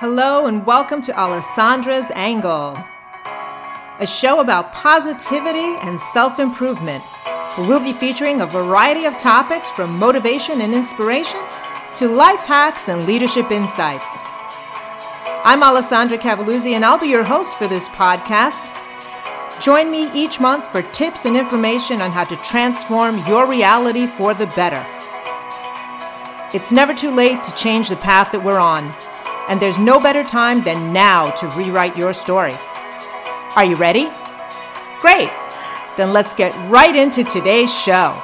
Hello, and welcome to Alessandra's Angle, a show about positivity and self improvement. We'll be featuring a variety of topics from motivation and inspiration to life hacks and leadership insights. I'm Alessandra Cavalluzzi, and I'll be your host for this podcast. Join me each month for tips and information on how to transform your reality for the better. It's never too late to change the path that we're on and there's no better time than now to rewrite your story. Are you ready? Great! Then let's get right into today's show.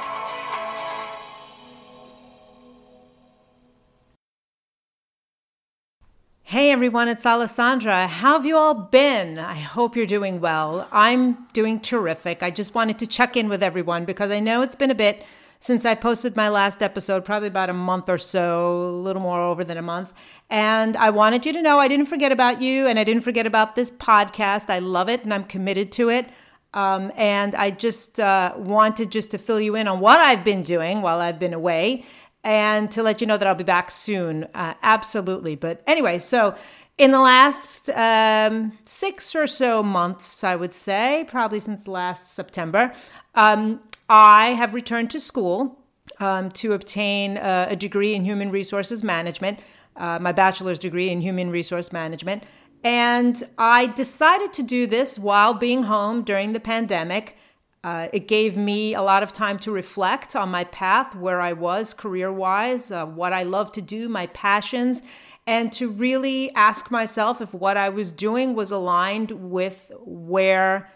Hey everyone, it's Alessandra. How have you all been? I hope you're doing well. I'm doing terrific. I just wanted to check in with everyone because I know it's been a bit since I posted my last episode, probably about a month or so, a little more over than a month. And I wanted you to know I didn't forget about you and I didn't forget about this podcast. I love it and I'm committed to it. Um, and I just uh, wanted just to fill you in on what I've been doing while I've been away and to let you know that I'll be back soon. Uh, absolutely. But anyway, so in the last um, six or so months, I would say, probably since last September, um, I have returned to school um, to obtain a, degree in human resources management, uh, my bachelor's degree in human resource management. And I decided to do this while being home during the pandemic. Uh, it gave me a lot of time to reflect on my path, where I was career wise, uh, what I love to do, my passions, and to really ask myself if what I was doing was aligned with where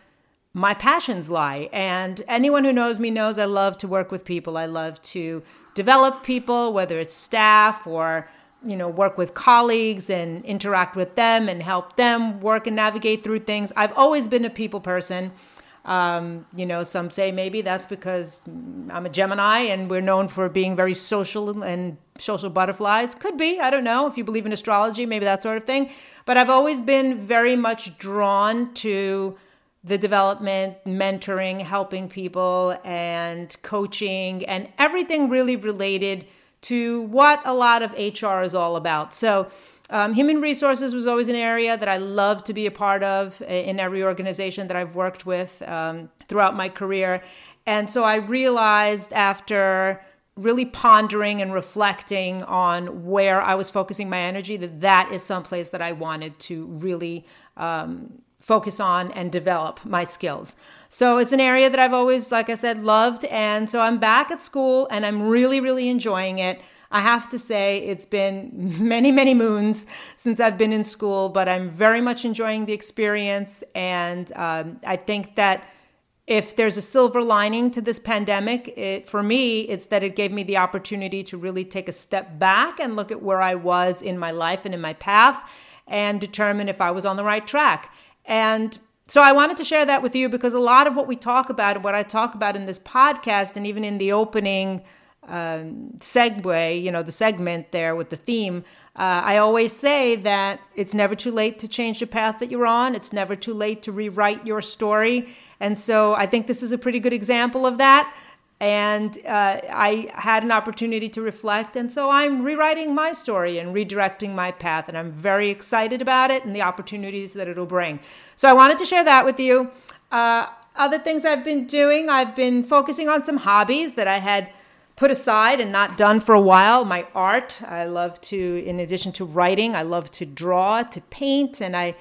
my passions lie. And anyone who knows me knows I love to work with people. I love to develop people, whether it's staff or you know work with colleagues and interact with them and help them work and navigate through things. I've always been a people person. Um, you know, some say maybe that's because I'm a Gemini and we're known for being very social and social butterflies. Could be, I don't know. If you believe in astrology, maybe that sort of thing. But I've always been very much drawn to the development, mentoring, helping people, and coaching, and everything really related to what a lot of HR is all about. So, um, human resources was always an area that I love to be a part of in every organization that I've worked with um, throughout my career. And so I realized after really pondering and reflecting on where I was focusing my energy that that is someplace that I wanted to really um, focus on and develop my skills. So it's an area that I've always, like I said, loved. And so I'm back at school and I'm really, really enjoying it. I have to say, it's been many, many moons since I've been in school, but I'm very much enjoying the experience. And um, I think that if there's a silver lining to this pandemic, it, for me, it's that it gave me the opportunity to really take a step back and look at where I was in my life and in my path and determine if I was on the right track. And so I wanted to share that with you because a lot of what we talk about what I talk about in this podcast and even in the opening um, segue, you know, the segment there with the theme, uh, I always say that it's never too late to change the path that you're on. It's never too late to rewrite your story. And so I think this is a pretty good example of that and uh, I had an opportunity to reflect. And so I'm rewriting my story and redirecting my path. And I'm very excited about it and the opportunities that it'll bring. So I wanted to share that with you. Uh, other things I've been doing, I've been focusing on some hobbies that I had put aside and not done for a while. My art, I love to, in addition to writing, I love to draw, to paint, and I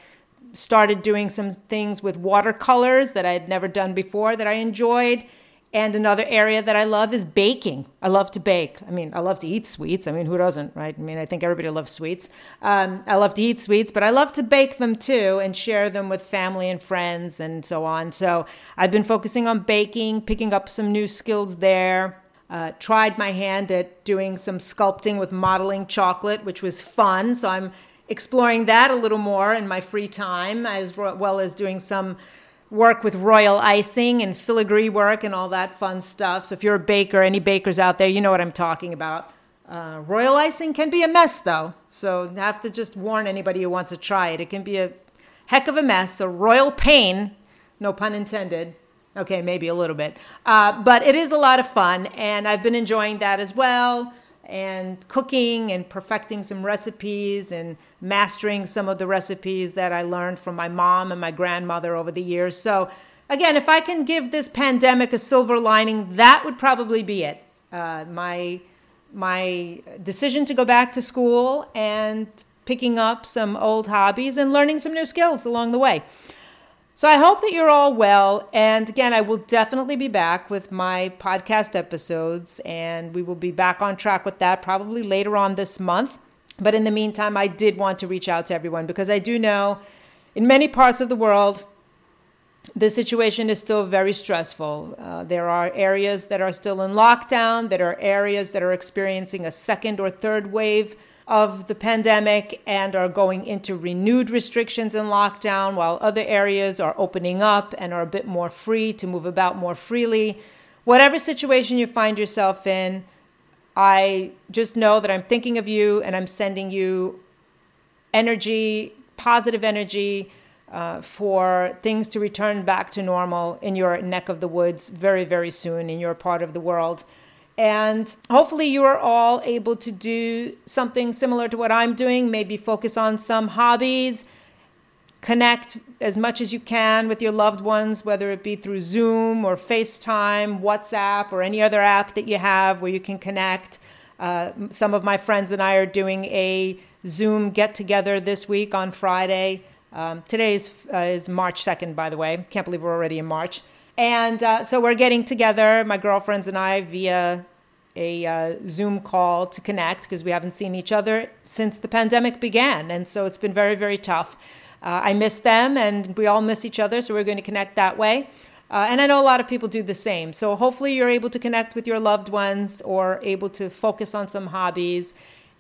started doing some things with watercolors that I had never done before that I enjoyed. And another area that I love is baking. I love to bake. I mean, I love to eat sweets. I mean, who doesn't, right? I mean, I think everybody loves sweets. Um, I love to eat sweets, but I love to bake them too and share them with family and friends and so on. So I've been focusing on baking, picking up some new skills there. Uh, tried my hand at doing some sculpting with modeling chocolate, which was fun. So I'm exploring that a little more in my free time, as well as doing some work with royal icing and filigree work and all that fun stuff. So if you're a baker, any bakers out there, you know what I'm talking about. Uh, royal icing can be a mess though, so have to just warn anybody who wants to try it. It can be a heck of a mess, a royal pain, no pun intended. Okay, maybe a little bit, uh, but it is a lot of fun, and I've been enjoying that as well. And cooking and perfecting some recipes and mastering some of the recipes that I learned from my mom and my grandmother over the years. So, again, if I can give this pandemic a silver lining, that would probably be it. Uh, my my decision to go back to school and picking up some old hobbies and learning some new skills along the way. So I hope that you're all well. And again, I will definitely be back with my podcast episodes, and we will be back on track with that probably later on this month. But in the meantime, I did want to reach out to everyone because I do know in many parts of the world, the situation is still very stressful. Uh, there are areas that are still in lockdown, there are areas that are experiencing a second or third wave of the pandemic and are going into renewed restrictions and lockdown, while other areas are opening up and are a bit more free to move about more freely. Whatever situation you find yourself in, I just know that I'm thinking of you and I'm sending you energy, positive energy. Uh, for things to return back to normal in your neck of the woods very, very soon in your part of the world. And hopefully, you are all able to do something similar to what I'm doing, maybe focus on some hobbies, connect as much as you can with your loved ones, whether it be through Zoom or FaceTime, WhatsApp, or any other app that you have where you can connect. Uh, some of my friends and I are doing a Zoom get together this week on Friday. Um, today is, uh, is March 2nd, by the way. Can't believe we're already in March. And uh, so we're getting together, my girlfriends and I, via a uh, Zoom call to connect because we haven't seen each other since the pandemic began. And so it's been very, very tough. Uh, I miss them and we all miss each other, so we're going to connect that way. Uh, and I know a lot of people do the same. So hopefully you're able to connect with your loved ones or able to focus on some hobbies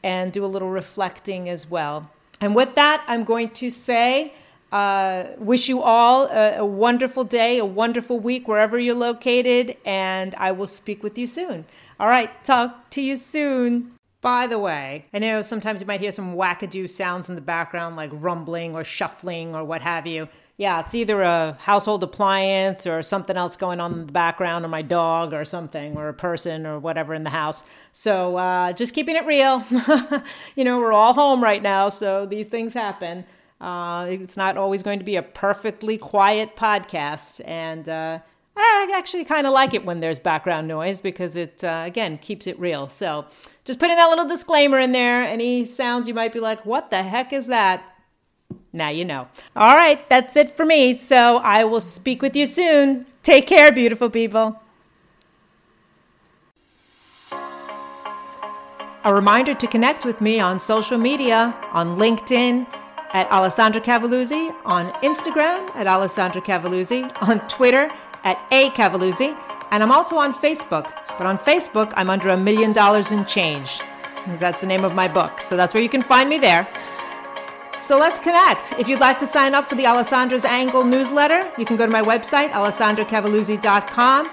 and do a little reflecting as well. And with that, I'm going to say, uh, wish you all a, a wonderful day, a wonderful week wherever you're located, and I will speak with you soon. All right, talk to you soon. By the way, I know sometimes you might hear some wackadoo sounds in the background, like rumbling or shuffling or what have you. Yeah, it's either a household appliance or something else going on in the background, or my dog or something, or a person or whatever in the house. So uh, just keeping it real. you know, we're all home right now, so these things happen. Uh, it's not always going to be a perfectly quiet podcast. And uh, I actually kind of like it when there's background noise because it, uh, again, keeps it real. So just putting that little disclaimer in there. Any sounds you might be like, what the heck is that? Now you know. All right, that's it for me. So I will speak with you soon. Take care, beautiful people. A reminder to connect with me on social media on LinkedIn at Alessandra Cavalluzzi, on Instagram at Alessandra Cavalluzzi, on Twitter at A Cavalluzzi, and I'm also on Facebook. But on Facebook, I'm under a million dollars in change. Because that's the name of my book. So that's where you can find me there. So let's connect. If you'd like to sign up for the Alessandra's Angle newsletter, you can go to my website, alessandracavalluzzi.com,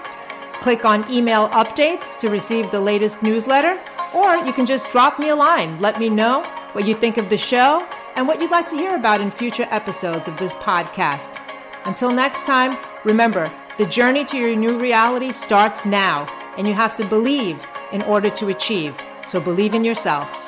click on email updates to receive the latest newsletter, or you can just drop me a line. Let me know what you think of the show and what you'd like to hear about in future episodes of this podcast. Until next time, remember the journey to your new reality starts now, and you have to believe in order to achieve. So believe in yourself.